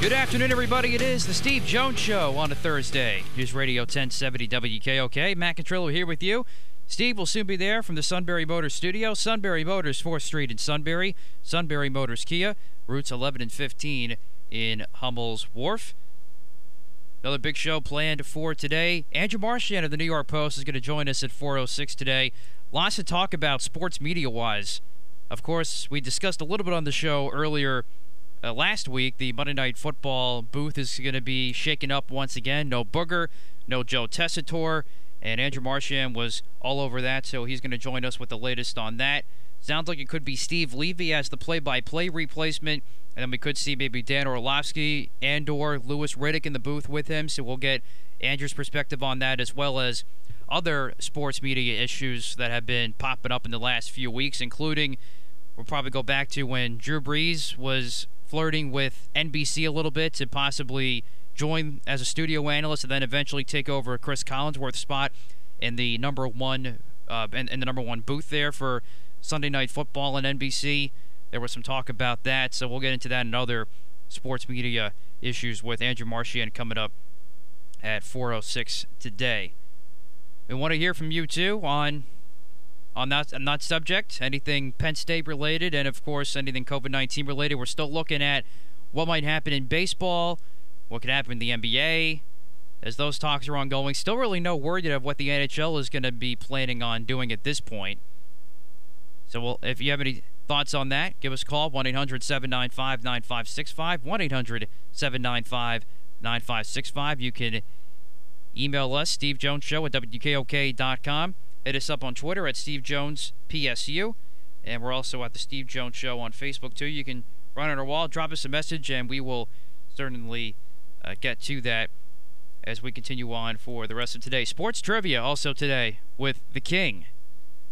Good afternoon, everybody. It is the Steve Jones Show on a Thursday. News Radio 1070 WKOK. Matt Contrillo here with you. Steve will soon be there from the Sunbury Motors studio. Sunbury Motors, 4th Street in Sunbury. Sunbury Motors Kia, routes 11 and 15 in Hummel's Wharf. Another big show planned for today. Andrew Marchand of the New York Post is going to join us at 4.06 today. Lots to talk about sports media-wise. Of course, we discussed a little bit on the show earlier uh, last week, the Monday Night Football booth is going to be shaken up once again. No Booger, no Joe Tessitore, and Andrew Marchand was all over that, so he's going to join us with the latest on that. Sounds like it could be Steve Levy as the play-by-play replacement, and then we could see maybe Dan Orlovsky and or Louis Riddick in the booth with him, so we'll get Andrew's perspective on that as well as other sports media issues that have been popping up in the last few weeks, including we'll probably go back to when Drew Brees was flirting with NBC a little bit to possibly join as a studio analyst and then eventually take over Cris Collinsworth's spot in the number one uh, in, in the number one booth there for Sunday Night Football on NBC. There was some talk about that, so we'll get into that and other sports media issues with Andrew Marchand coming up at 4:06 today. We want to hear from you too on on that on that subject, anything Penn State related, and of course anything COVID-19 related. We're still looking at what might happen in baseball, what could happen in the NBA, as those talks are ongoing. Still really no word yet of what the NHL is going to be planning on doing at this point. So, well, if you have any thoughts on that, give us a call 1 800 795 9565. 1 800 795 9565. You can email us, Steve Jones Show at WKOK.com. Hit us up on Twitter at Steve Jones PSU. And we're also at the Steve Jones Show on Facebook, too. You can run on our wall, drop us a message, and we will certainly uh, get to that as we continue on for the rest of today. Sports trivia also today with The King,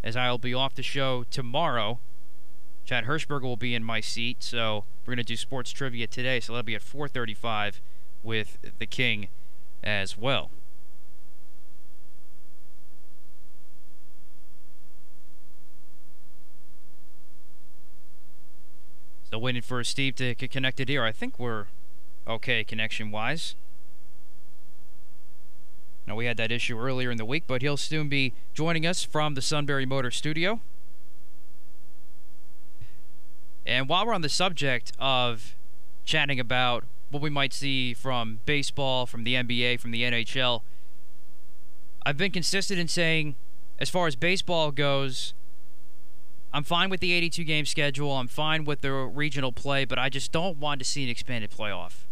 as I'll be off the show tomorrow. Chad Hirschberger will be in my seat, so we're going to do sports trivia today, so that'll be at 4:35 with The King as well. Still waiting for Steve to get connected here. I think we're okay connection wise. Now, we had that issue earlier in the week, but he'll soon be joining us from the Sunbury Motor Studio. And while we're on the subject of chatting about what we might see from baseball, from the NBA, from the NHL, I've been consistent in saying, as far as baseball goes, I'm fine with the 82 game schedule. I'm fine with the regional play, but I just don't want to see an expanded playoff.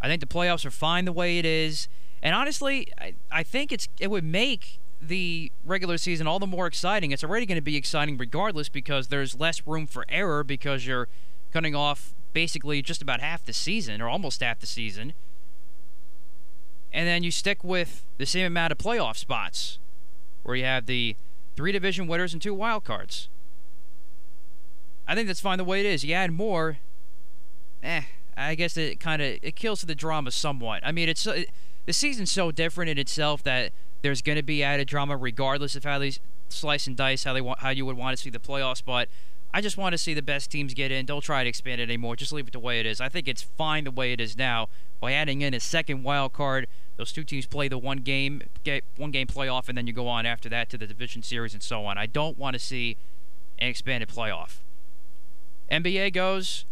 I think the playoffs are fine the way it is. And honestly, I, I think it's it would make the regular season all the more exciting. It's already going to be exciting regardless because there's less room for error because you're cutting off basically just about half the season or almost half the season. And then you stick with the same amount of playoff spots where you have the three division winners and two wild cards. I think that's fine the way it is. You add more, eh? I guess it kind of it kills the drama somewhat. I mean, it's it, the season's so different in itself that there's going to be added drama regardless of how they slice and dice how they want how you would want to see the playoffs. But I just want to see the best teams get in. Don't try to expand it anymore. Just leave it the way it is. I think it's fine the way it is now. By adding in a second wild card, those two teams play the one game get one game playoff, and then you go on after that to the division series and so on. I don't want to see an expanded playoff. NBA goes,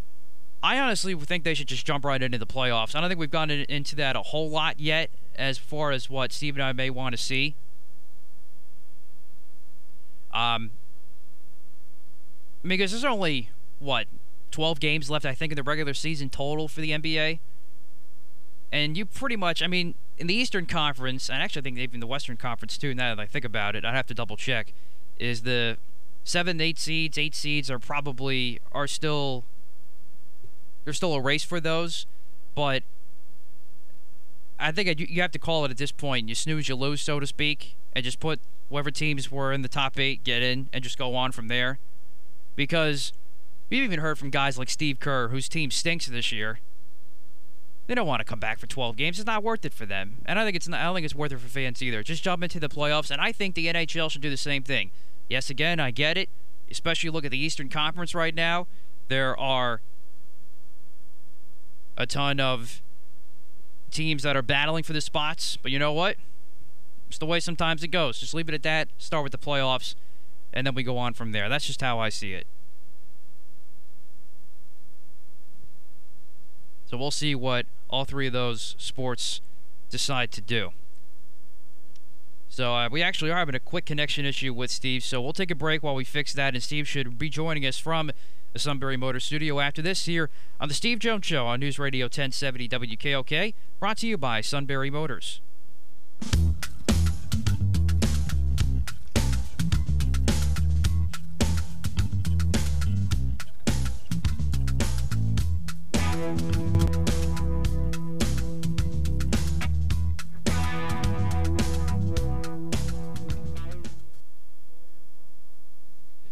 I honestly think they should just jump right into the playoffs. I don't think we've gone into that a whole lot yet as far as what Steve and I may want to see. Um, because there's only, what, 12 games left, I think, in the regular season total for the NBA. And you pretty much, I mean, in the Eastern Conference, and actually I think even the Western Conference too, now that I think about it, I'd have to double check, is the seven, eight seeds, eight seeds are probably, are still, there's still a race for those. But I think you have to call it at this point. You snooze, you lose, so to speak, and just put whoever teams were in the top eight get in and just go on from there. Because we've even heard from guys like Steve Kerr, whose team stinks this year. They don't want to come back for 12 games. It's not worth it for them, and I think it's not, I don't think it's worth it for fans either. Just jump into the playoffs, and I think the NHL should do the same thing. Yes, again, I get it. Especially look at the Eastern Conference right now. There are a ton of teams that are battling for the spots, but you know what? It's the way sometimes it goes. Just leave it at that. Start with the playoffs, and then we go on from there. That's just how I see it. So we'll see what all three of those sports decide to do. So uh, we actually are having a quick connection issue with Steve, so we'll take a break while we fix that, and Steve should be joining us from the Sunbury Motor Studio after this here on the Steve Jones Show on News Radio 1070 WKOK, brought to you by Sunbury Motors.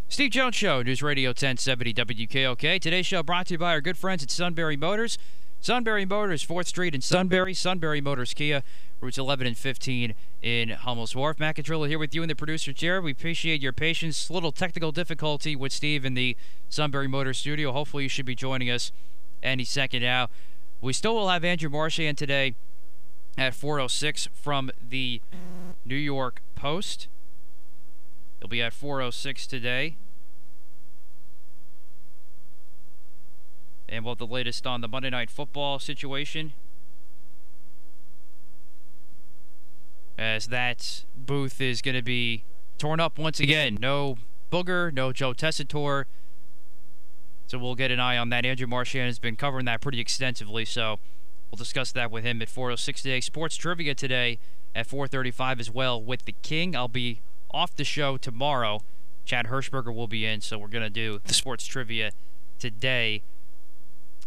Steve Jones Show, News Radio 1070 WKOK. Today's show brought to you by our good friends at Sunbury Motors. Sunbury Motors, 4th Street in Sunbury. Sunbury Motors Kia, routes 11 and 15 in Hummel's Wharf. Matt Catrillo here with you in the producer chair. We appreciate your patience. Little technical difficulty with Steve in the Sunbury Motors studio. Hopefully, you should be joining us any second now. We still will have Andrew Marchand today at 4.06 from the New York Post. He'll be at 4.06 today. and we'll have the latest on the Monday Night Football situation. As that booth is going to be torn up once again. No Booger, no Joe Tessitore. So we'll get an eye on that. Andrew Marchand has been covering that pretty extensively, so we'll discuss that with him at 4.06 today. Sports Trivia today at 4.35 as well with the King. I'll be off the show tomorrow. Chad Hirschberger will be in, so we're going to do the Sports Trivia today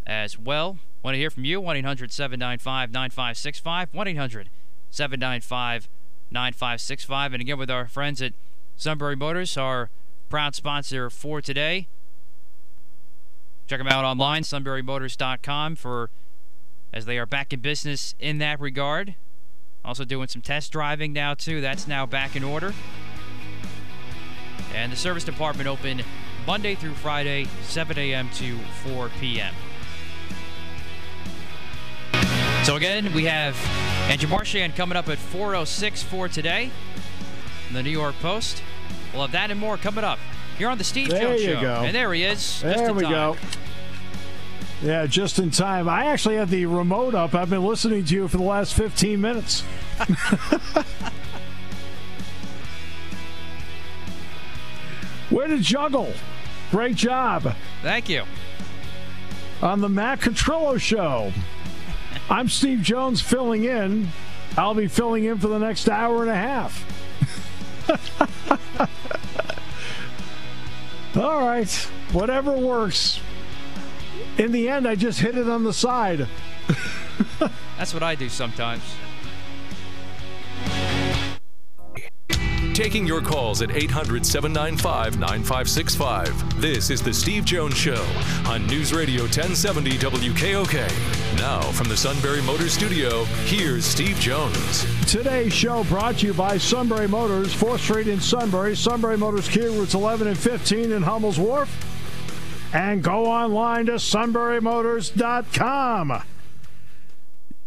as well. Want to hear from you? 1 800 795 9565. 1 800 795 9565. And again, with our friends at Sunbury Motors, our proud sponsor for today. Check them out online, sunburymotors.com, for as they are back in business in that regard. Also doing some test driving now too. That's now back in order. And the service department open Monday through Friday, 7 a.m. to 4 p.m. So again, we have Andrew Marchand coming up at 4.06 for today in the New York Post. We'll have that and more coming up here on the Steve there Jones you Show. Go. And there he is. There we time. go. Yeah, just in time. I actually have the remote up. I've been listening to you for the last 15 minutes. Way to juggle. Great job. Thank you. On the Matt Catrillo Show. I'm Steve Jones filling in. I'll be filling in for the next hour and a half. All right, whatever works. In the end, I just hit it on the side. That's what I do sometimes. Taking your calls at 800 795 9565. This is The Steve Jones Show on News Radio 1070 WKOK. Now, from the Sunbury Motors Studio, here's Steve Jones. Today's show brought to you by Sunbury Motors, 4th Street in Sunbury, Sunbury Motors Kia routes 11 and 15 in Hummel's Wharf. And go online to sunburymotors.com.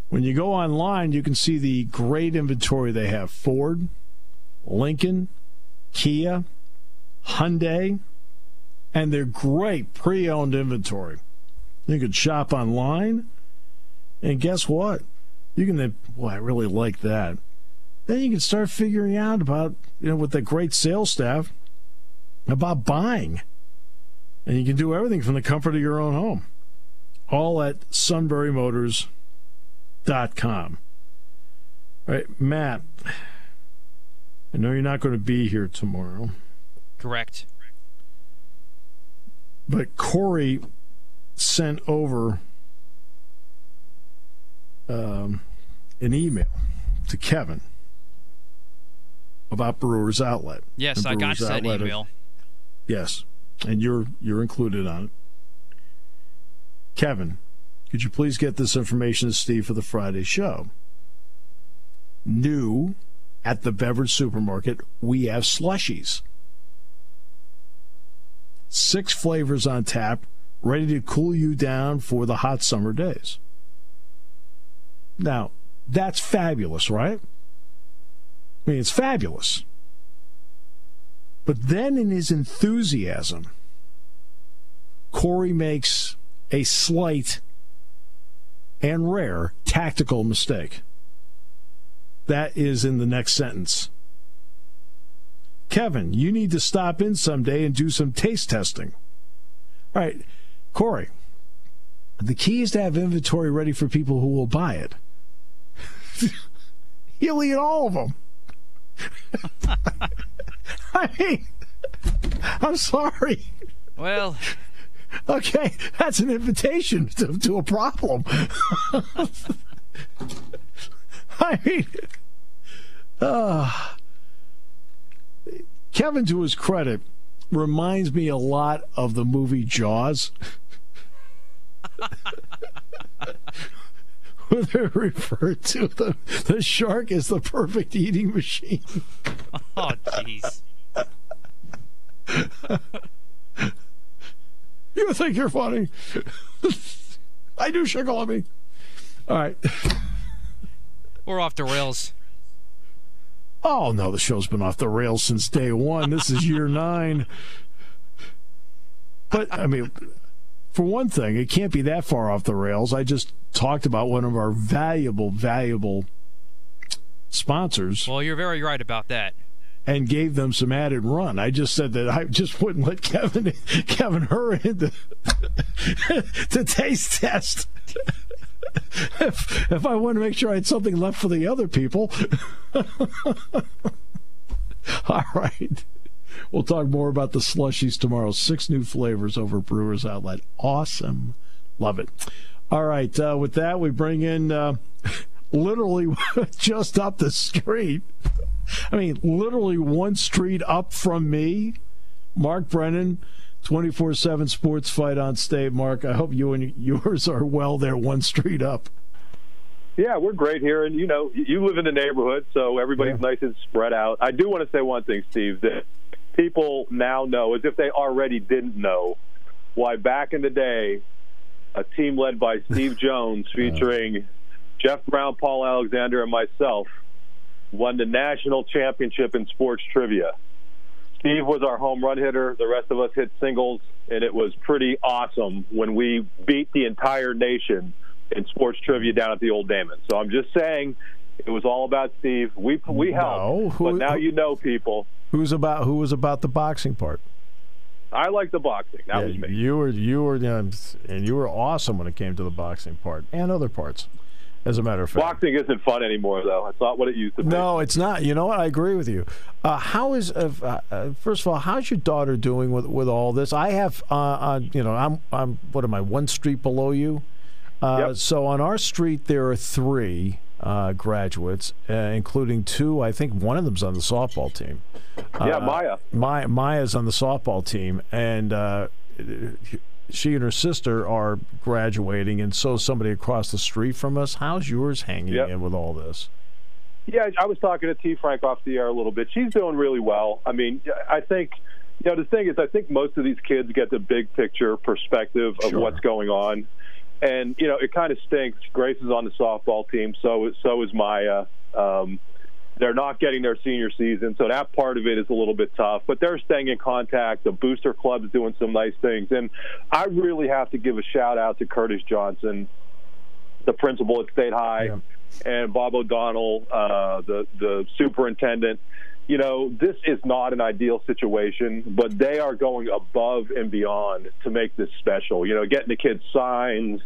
When you go online, you can see the great inventory they have Ford, Lincoln, Kia, Hyundai, And they're great pre owned inventory. You can shop online. And guess what? You can, boy, I really like that. Then you can start figuring out about, you know, with the great sales staff, about buying. And you can do everything from the comfort of your own home. All at sunburymotors.com. All right, Matt, I know you're not going to be here tomorrow. Correct. But Corey sent over um, an email to Kevin about Brewers Outlet. Yes, I got that email. Yes, and you're you're included on it. Kevin, could you please get this information to Steve for the Friday show? New at the beverage supermarket, we have slushies. Six flavors on tap, ready to cool you down for the hot summer days. Now, that's fabulous, right? I mean, it's fabulous. But then in his enthusiasm, Corey makes a slight and rare tactical mistake. That is in the next sentence. Kevin, you need to stop in someday and do some taste testing. All right, Corey, the key is to have inventory ready for people who will buy it. He'll eat all of them. I mean, I'm sorry. Well, okay, that's an invitation to, to a problem. I mean, uh, Kevin, to his credit, reminds me a lot of the movie Jaws. Where they refer to the, the shark as the perfect eating machine. Oh, jeez. you think you're funny? I do me. All right. We're off the rails. Oh no, the show's been off the rails since day one. This is year nine. But I mean, for one thing, it can't be that far off the rails. I just talked about one of our valuable, valuable sponsors. Well, you're very right about that. And gave them some added run. I just said that I just wouldn't let Kevin Kevin Hur into the taste test. If, if I wanted to make sure I had something left for the other people. All right. We'll talk more about the slushies tomorrow. Six new flavors over Brewers Outlet. Awesome. Love it. All right. Uh, with that, we bring in uh, literally just up the street. I mean, literally one street up from me, Mark Brennan 24 7 sports fight on state. Mark, I hope you and yours are well there, one street up. Yeah, we're great here. And, you know, you live in the neighborhood, so everybody's yeah. nice and spread out. I do want to say one thing, Steve, that people now know, as if they already didn't know, why back in the day, a team led by Steve Jones uh. featuring Jeff Brown, Paul Alexander, and myself won the national championship in sports trivia. Steve was our home run hitter. The rest of us hit singles, and it was pretty awesome when we beat the entire nation in sports trivia down at the Old Damon. So I'm just saying, it was all about Steve. We we helped, no, who, but now you know people. Who's about? Who was about the boxing part? I like the boxing. That yeah, was me. You were you were um, and you were awesome when it came to the boxing part and other parts as a matter of fact. Boxing isn't fun anymore, though. It's not what it used to be. No, it's not. You know what? I agree with you. Uh, how is uh, uh, first of all, how's your daughter doing with with all this? I have, uh, uh, you know, I'm I'm what am I one street below you? Uh, yep. So on our street there are three graduates, including two. I think one of them's on the softball team. yeah, Maya. Maya Maya's on the softball team, and she and her sister are graduating, and so somebody across the street from us. How's yours hanging yep. in with all this? Yeah, I was talking to T. Frank off the air a little bit. She's doing really well. I mean, I think you know the thing is, I think most of these kids get the big picture perspective of sure. what's going on, and you know it kind of stinks. Grace is on the softball team, so so is Maya. Um, They're not getting their senior season, so that part of it is a little bit tough. But they're staying in contact. The booster club's doing some nice things, and I really have to give a shout out to Curtis Johnson, the principal at State High, yeah. and Bob O'Donnell, uh, the the superintendent. You know, this is not an ideal situation, but they are going above and beyond to make this special. You know, getting the kids signs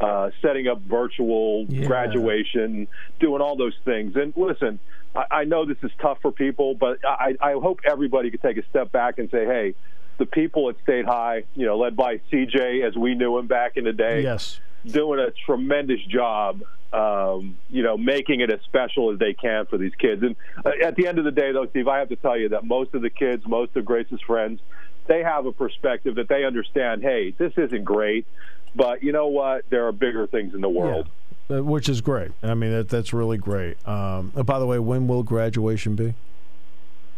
uh, setting up virtual yeah. graduation, doing all those things. And listen, I, I know this is tough for people, but I, I hope everybody could take a step back and say, hey, the people at State High, you know, led by CJ as we knew him back in the day, yes, doing a tremendous job. Um, you know, making it as special as they can for these kids. And uh, at the end of the day, though, Steve, I have to tell you that most of the kids, most of Grace's friends, they have a perspective that they understand. Hey, this isn't great. But you know what? There are bigger things in the world. Yeah. Uh, which is great. I mean, that, that's really great. Um, by the way, when will graduation be?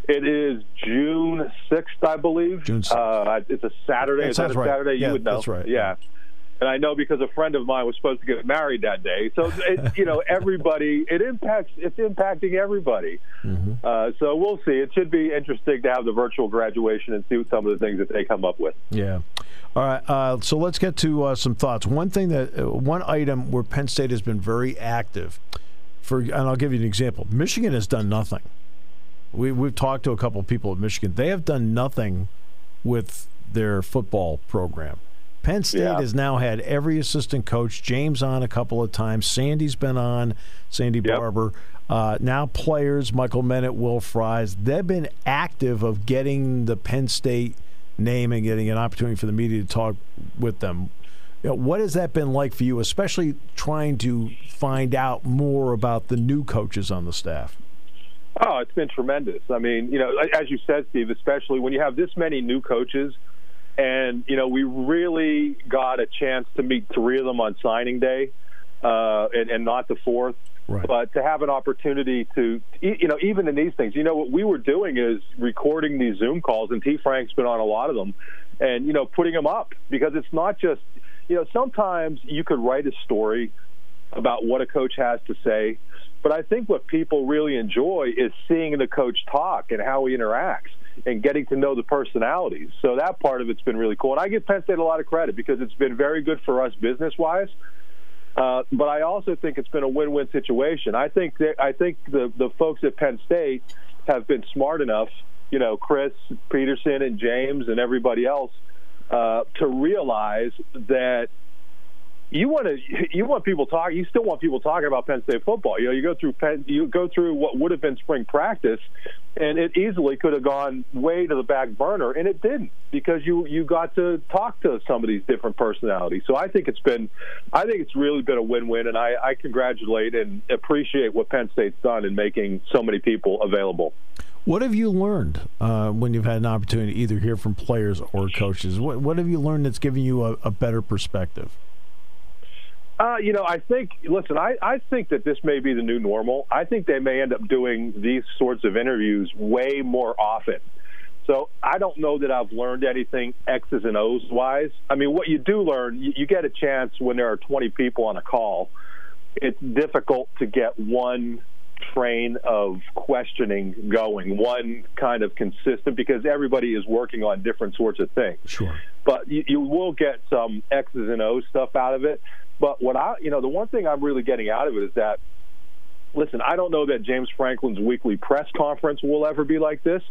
It is June 6th, I believe. June 6th. Uh, it's a Saturday. That a right. Saturday? Yeah, you would know. That's right. Yeah. And I know because a friend of mine was supposed to get married that day. So, it, you know, everybody, it impacts, it's impacting everybody. Mm-hmm. Uh, so we'll see. It should be interesting to have the virtual graduation and see what some of the things that they come up with. Yeah. All right, uh, so let's get to uh, some thoughts. One thing that, uh, one item where Penn State has been very active, for, and I'll give you an example. Michigan has done nothing. We, we've talked to a couple of people at Michigan. They have done nothing with their football program. Penn State yeah. has now had every assistant coach, James on a couple of times, Sandy's been on, Sandy yep. Barbour. Uh, now players, Michael Menet, Will Fries, they've been active of getting the Penn State – name and getting an opportunity for the media to talk with them. You know, what has that been like for you, especially trying to find out more about the new coaches on the staff? Oh, it's been tremendous. I mean, you know, as you said, Steve, especially when you have this many new coaches, and you know, we really got a chance to meet three of them on signing day, uh, and, and not the fourth. Right. But to have an opportunity to, you know, even in these things, you know, what we were doing is recording these Zoom calls, and T. Frank's been on a lot of them, and you know, putting them up because it's not just, you know, sometimes you could write a story about what a coach has to say, but I think what people really enjoy is seeing the coach talk and how he interacts and getting to know the personalities. So that part of it's been really cool. And I give Penn State a lot of credit because it's been very good for us business wise. Uh, but I also think it's been a win-win situation. I think that, I think the the folks at Penn State have been smart enough, you know, Chris Peterson and James and everybody else, uh, to realize that you want to you want people talking. You still want people talking about Penn State football. You know, you go through Penn, you go through what would have been spring practice, and it easily could have gone way to the back burner, and it didn't because you you got to talk to some of these different personalities. So I think it's been, I think it's really been a win-win, and I, I congratulate and appreciate what Penn State's done in making so many people available. What have you learned uh, when you've had an opportunity to either hear from players or coaches? What, what have you learned that's given you a, a better perspective? Uh, you know, I think. Listen, I, I think that this may be the new normal. I think they may end up doing these sorts of interviews way more often. So I don't know that I've learned anything X's and O's wise. I mean, what you do learn, you, you get a chance when there are 20 people on a call. It's difficult to get one train of questioning going, one kind of consistent, because everybody is working on different sorts of things. Sure. But you, you will get some X's and O's stuff out of it. But what I, you know, the one thing I'm really getting out of it is that, listen, I don't know that James Franklin's weekly press conference will ever be like this.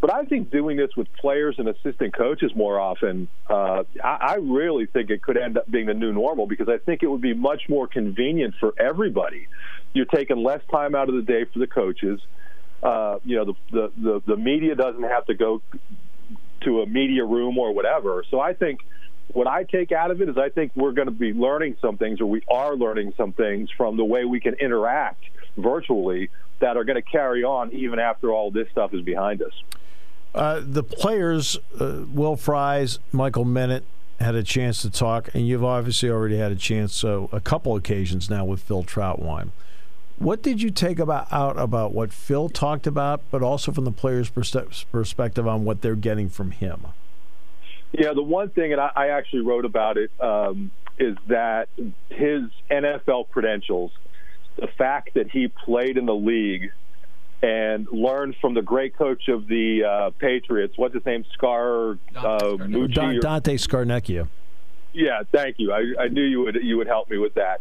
But I think doing this with players and assistant coaches more often, uh, I, I really think it could end up being the new normal because I think it would be much more convenient for everybody. You're taking less time out of the day for the coaches. Uh, you know, the, the, the, the media doesn't have to go to a media room or whatever. So I think – what I take out of it is I think we're going to be learning some things, or we are learning some things from the way we can interact virtually that are going to carry on even after all this stuff is behind us. Uh, the players, uh, Will Fries, Michael Menet, had a chance to talk, and you've obviously already had a chance, so a couple occasions now with Phil Trautwein. What did you take about out about what Phil talked about, but also from the players' perspective on what they're getting from him? Yeah, the one thing, and I, I actually wrote about it, um, is that his NFL credentials, the fact that he played in the league and learned from the great coach of the uh, Patriots. What's his name? Scar uh, Mucci Da- or- Dante Scarnecchia. yeah, thank you. I, I knew you would you would help me with that.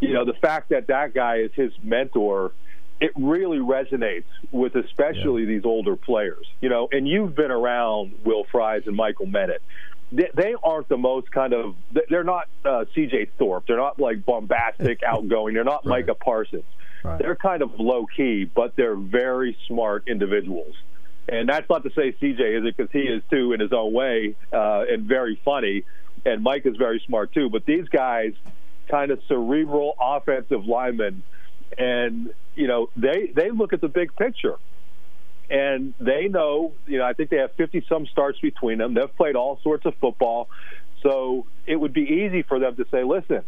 You know, the fact that that guy is his mentor, it really resonates with especially these older players. You know, and you've been around Will Fries and Michael Menet. They, they aren't the most kind of. They're not uh, C.J. Thorpe. They're not like bombastic, outgoing. They're not Right. Micah Parsons. Right. They're kind of low key, but they're very smart individuals. And that's not to say CJ is it because he is too in his own way uh, and very funny. And Mike is very smart too. But these guys, kind of cerebral offensive linemen, and you know they they look at the big picture, and they know you know I think they have 50 some starts between them. They've played all sorts of football, so it would be easy for them to say, listen.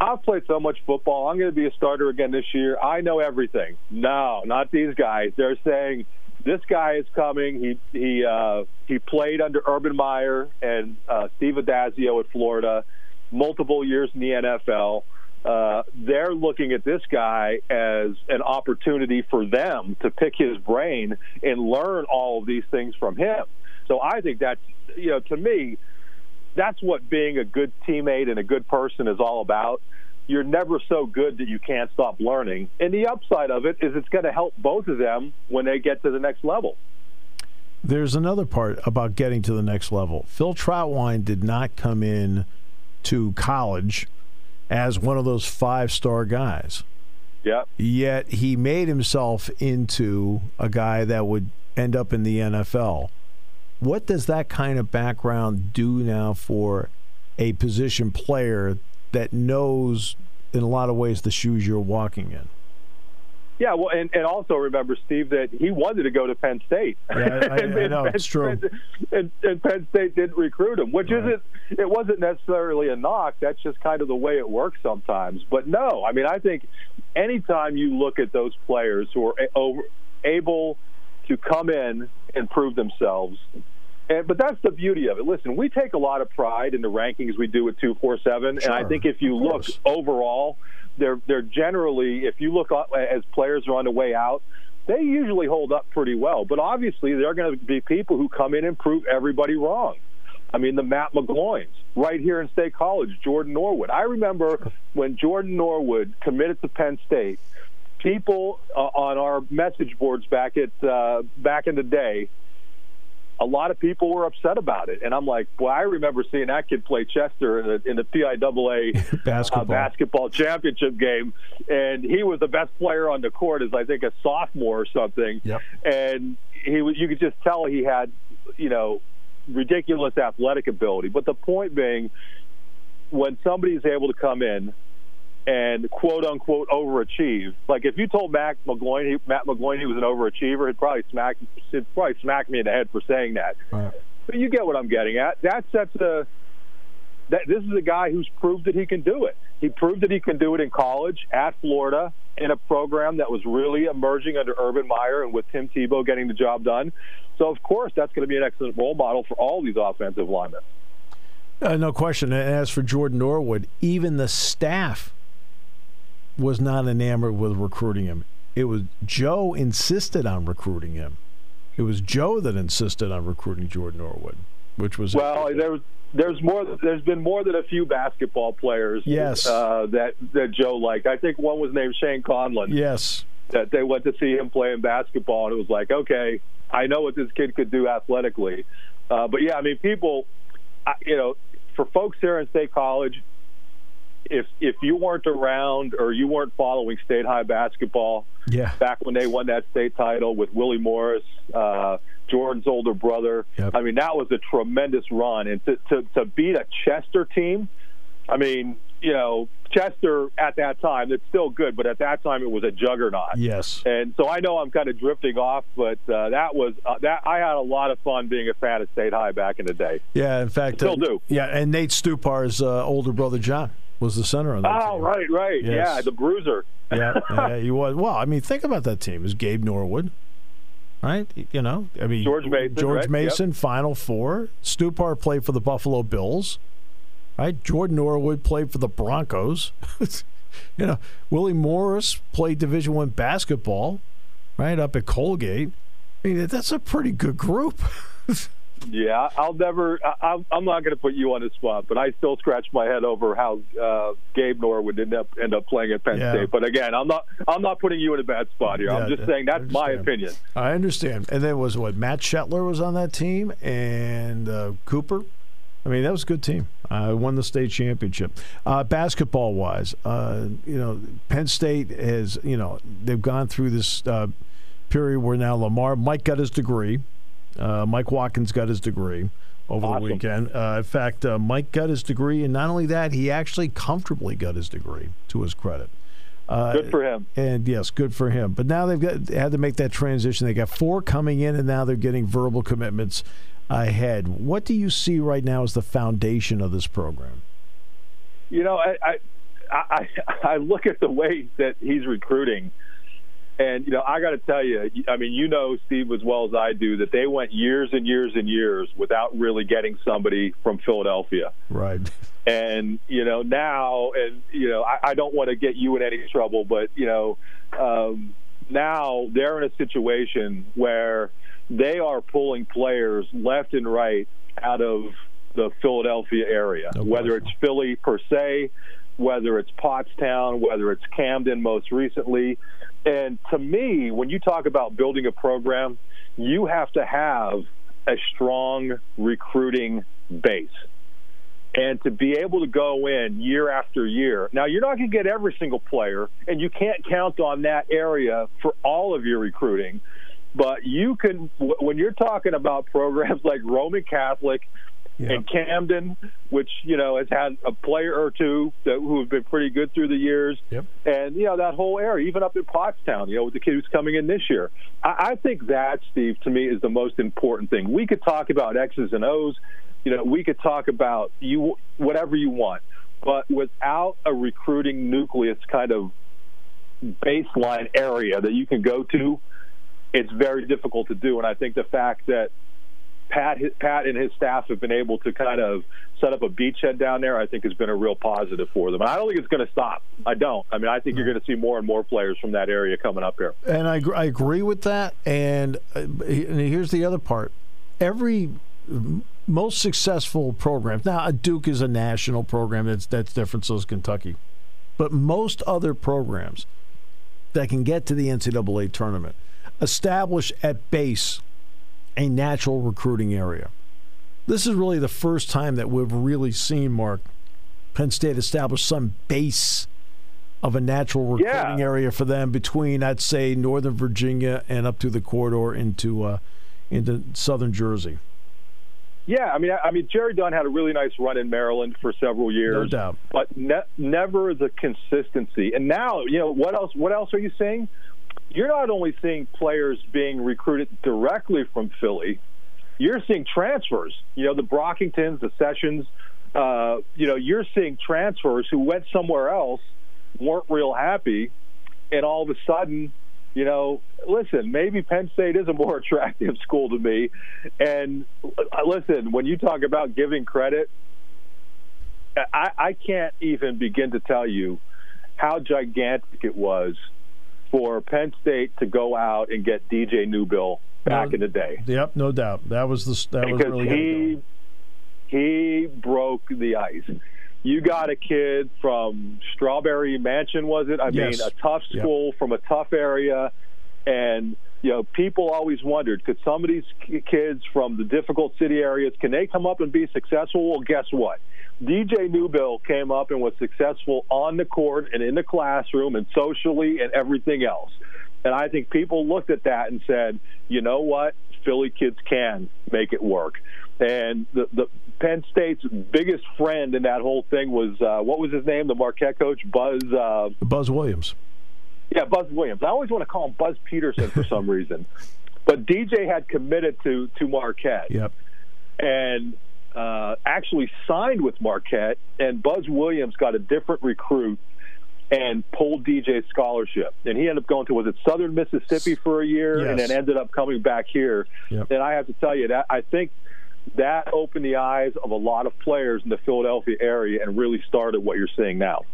I've played so much football. I'm going to be a starter again this year. I know everything. No, not these guys. They're saying this guy is coming. He he uh, he played under Urban Meyer and uh, Steve Addazio at Florida, multiple years in the NFL. Uh, they're looking at this guy as an opportunity for them to pick his brain and learn all of these things from him. So I think that's you know to me that's what being a good teammate and a good person is all about. You're never so good that you can't stop learning. And the upside of it is it's going to help both of them when they get to the next level. There's another part about getting to the next level. Phil Trautwein did not come in to college as one of those five star guys. Yeah. Yet he made himself into a guy that would end up in the NFL. What does that kind of background do now for a position player that knows, in a lot of ways, the shoes you're walking in? Yeah, well, and, and also remember, Steve, that he wanted to go to Penn State. Yeah, I- I- and, I know, Penn, it's true. And, and Penn State didn't recruit him, which Right. isn't. It wasn't necessarily a knock. That's just kind of the way it works sometimes. But no, I mean, I think anytime you look at those players who are a- over, able to come in and prove themselves. And, but that's the beauty of it. Listen, we take a lot of pride in the rankings we do at two four seven, and I think if you look overall, they're they're generally, if you look as players are on the way out, they usually hold up pretty well. But obviously, there are going to be people who come in and prove everybody wrong. I mean, the Matt McGloins right here in State College, Jordan Norwood. I remember when Jordan Norwood committed to Penn State. People uh, on our message boards back at uh, back in the day, a lot of people were upset about it, and I'm like, well, I remember seeing that kid play Chester in the, in the PIAA Basketball. uh, basketball championship game, and he was the best player on the court as I think a sophomore or something. Yep. And he was, you could just tell he had, you know, ridiculous athletic ability. But the point being, when somebody's able to come in and quote unquote overachieve, like if you told Matt McGloin, he, Matt McGloin he was an overachiever, he'd probably smack, he'd probably smack me in the head for saying that. Right. But you get what I'm getting at. That sets a. That this is a guy who's proved that he can do it. He proved that he can do it in college at Florida in a program that was really emerging under Urban Meyer and with Tim Tebow getting the job done. So of course that's going to be an excellent role model for all these offensive linemen. Uh, no question. And as for Jordan Norwood, even the staff was not enamored with recruiting him. It was Joe insisted on recruiting him. It was Joe that insisted on recruiting Jordan Norwood, which was Well, there was there's more. There's been more than a few basketball players. Yes. Uh, that that Joe liked. I think one was named Shane Conlan. yes, that they went to see him playing basketball, and it was like, okay, I know what this kid could do athletically. Uh, but yeah, I mean, people, I- you know, for folks here in State College, if if you weren't around or you weren't following State High basketball yeah, back when they won that state title with Willie Morris, uh, Jordan's older brother, Yep. I mean, that was a tremendous run, and to, to to beat a Chester team, I mean, you know, Chester at that time, it's still good, but at that time it was a juggernaut. yes. And so I know I'm kind of drifting off, but uh, that was uh, that. I had a lot of fun being a fan of State High back in the day. Yeah, in fact, Still uh, do. Yeah, and Nate Stupar's uh, older brother John was the center on that Oh, team. right, right, Yes. yeah, the Bruiser. yeah, yeah, he was. Well, I mean, think about that team. It was Gabe Norwood, right? You know, I mean, George Mason, George right? Mason, Final Four. Stupar played for the Buffalo Bills, right? Jordan Norwood played for the Broncos. you know, Willie Morris played Division One basketball. right up at Colgate. I mean, that's a pretty good group. Yeah, I'll never. I, I'm not going to put you on the spot, but I still scratch my head over how uh, Gabe Norwood end up end up playing at Penn Yeah. State. But again, I'm not. I'm not putting you in a bad spot here. I'm just saying that's my opinion. I understand. And then was what Matt Shetler was on that team and uh, Cooper. I mean, that was a good team. Uh, won the state championship. Uh, basketball wise, uh, you know, Penn State has, you know, they've gone through this uh, period where now Lamar, Mike got his degree. Uh, Mike Watkins got his degree over Awesome. the weekend. Uh, in fact, uh, Mike got his degree, and not only that, he actually comfortably got his degree, to his credit. Uh, Good for him. and yes, good for him. But now they've got had to make that transition. They got four coming in, and now they're getting verbal commitments ahead. What do you see right now as the foundation of this program? You know, I I, I I look at the way that he's recruiting, and you know, I got to tell you, I mean, you know, Steve as well as I do that they went years and years and years without really getting somebody from Philadelphia. Right. and you know now and you know I, I don't want to get you in any trouble but you know um, now they're in a situation where they are pulling players left and right out of the Philadelphia area No whether it's Philly per se whether it's Pottstown whether it's Camden most recently and to me when you talk about building a program you have to have a strong recruiting base and to be able to go in year after year. Now, you're not going to get every single player, and you can't count on that area for all of your recruiting. But you can, when you're talking about programs like Roman Catholic Yeah. and Camden, which you know has had a player or two that, who have been pretty good through the years, Yep. and you know that whole area, even up in Pottstown, you know, with the kid who's coming in this year. I, I think that, Steve, to me, is the most important thing. We could talk about X's and O's, you know, we could talk about you whatever you want, but without a recruiting nucleus kind of baseline area that you can go to, it's very difficult to do. And I think the fact that Pat, Pat and his staff have been able to kind of set up a beachhead down there, I think has been a real positive for them. I don't think it's going to stop. I don't. I mean, I think you're going to see more and more players from that area coming up here. And I, I agree with that. And, uh, and here's the other part: every most successful program now, uh, Duke is a national program. That's that's different. So is Kentucky, but most other programs that can get to the NCAA tournament establish at base a natural recruiting area. This is really the first time that we've really seen Mark Penn State establish some base of a natural recruiting Yeah. area for them between, I'd say, Northern Virginia and up through the corridor into uh, into Southern Jersey. Yeah, I mean, I, I mean, Jerry Dunn had a really nice run in Maryland for several years, No doubt. but ne- never the consistency. And now, you know, what else? What else are you seeing? You're not only seeing players being recruited directly from Philly, you're seeing transfers. You know, the Brockingtons, the Sessions. Uh, you know, you're seeing transfers who went somewhere else, weren't real happy, and all of a sudden, you know, listen, maybe Penn State is a more attractive school to me. And uh, listen, when you talk about giving credit, I, I can't even begin to tell you how gigantic it was for Penn State to go out and get DJ Newbill back No. in the day Yep, no doubt. That was the that was because really he he broke the ice. You got a kid from Strawberry Mansion, was it? I Yes. mean, a tough Yep. school from a tough area, and you know, people always wondered, could some of these kids from the difficult city areas can they come up and be successful? Well, guess what? DJ Newbill came up and was successful on the court and in the classroom and socially and everything else. And I think people looked at that and said, you know what? Philly kids can make it work. And the, the Penn State's biggest friend in that whole thing was uh, what was his name? The Marquette coach, Buzz. Uh, Buzz Williams. yeah, Buzz Williams. I always want to call him Buzz Peterson for some reason. But DJ had committed to to Marquette Yep. and uh, actually signed with Marquette, and Buzz Williams got a different recruit and pulled DJ's scholarship. And he ended up going to was it Southern Mississippi for a year, and then ended up coming back here. Yep. And I have to tell you that I think that opened the eyes of a lot of players in the Philadelphia area and really started what you're seeing now.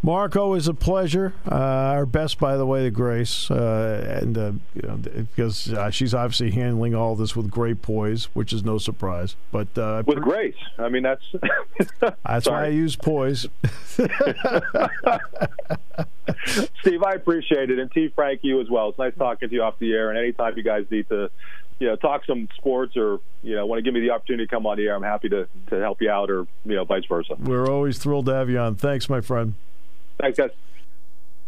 Mark, always a pleasure. Uh, our best, by the way, to Grace, uh, and uh, you know, because uh, she's obviously handling all this with great poise, which is no surprise. But uh, with grace, I mean that's that's why I use poise. Steve, I appreciate it, and T. Frank, you as well. It's nice talking to you off the air, and anytime you guys need to you know, talk some sports or, you know, want to give me the opportunity to come on the air, I'm happy to, to help you out or, you know, vice versa. We're always thrilled to have you on. Thanks, my friend. Thanks, guys.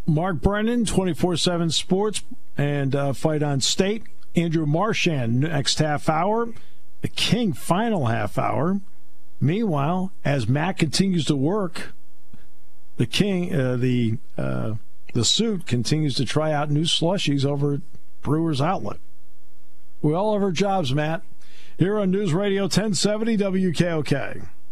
Mark Brennan, 24 7 Sports and uh, Fight on State. Andrew Marchand, next half hour. The King, final half hour. Meanwhile, as Matt continues to work, the King, uh, the uh, the suit continues to try out new slushies over Brewers Outlet. We all have our jobs, Matt. Here on News Radio 1070 WKOK.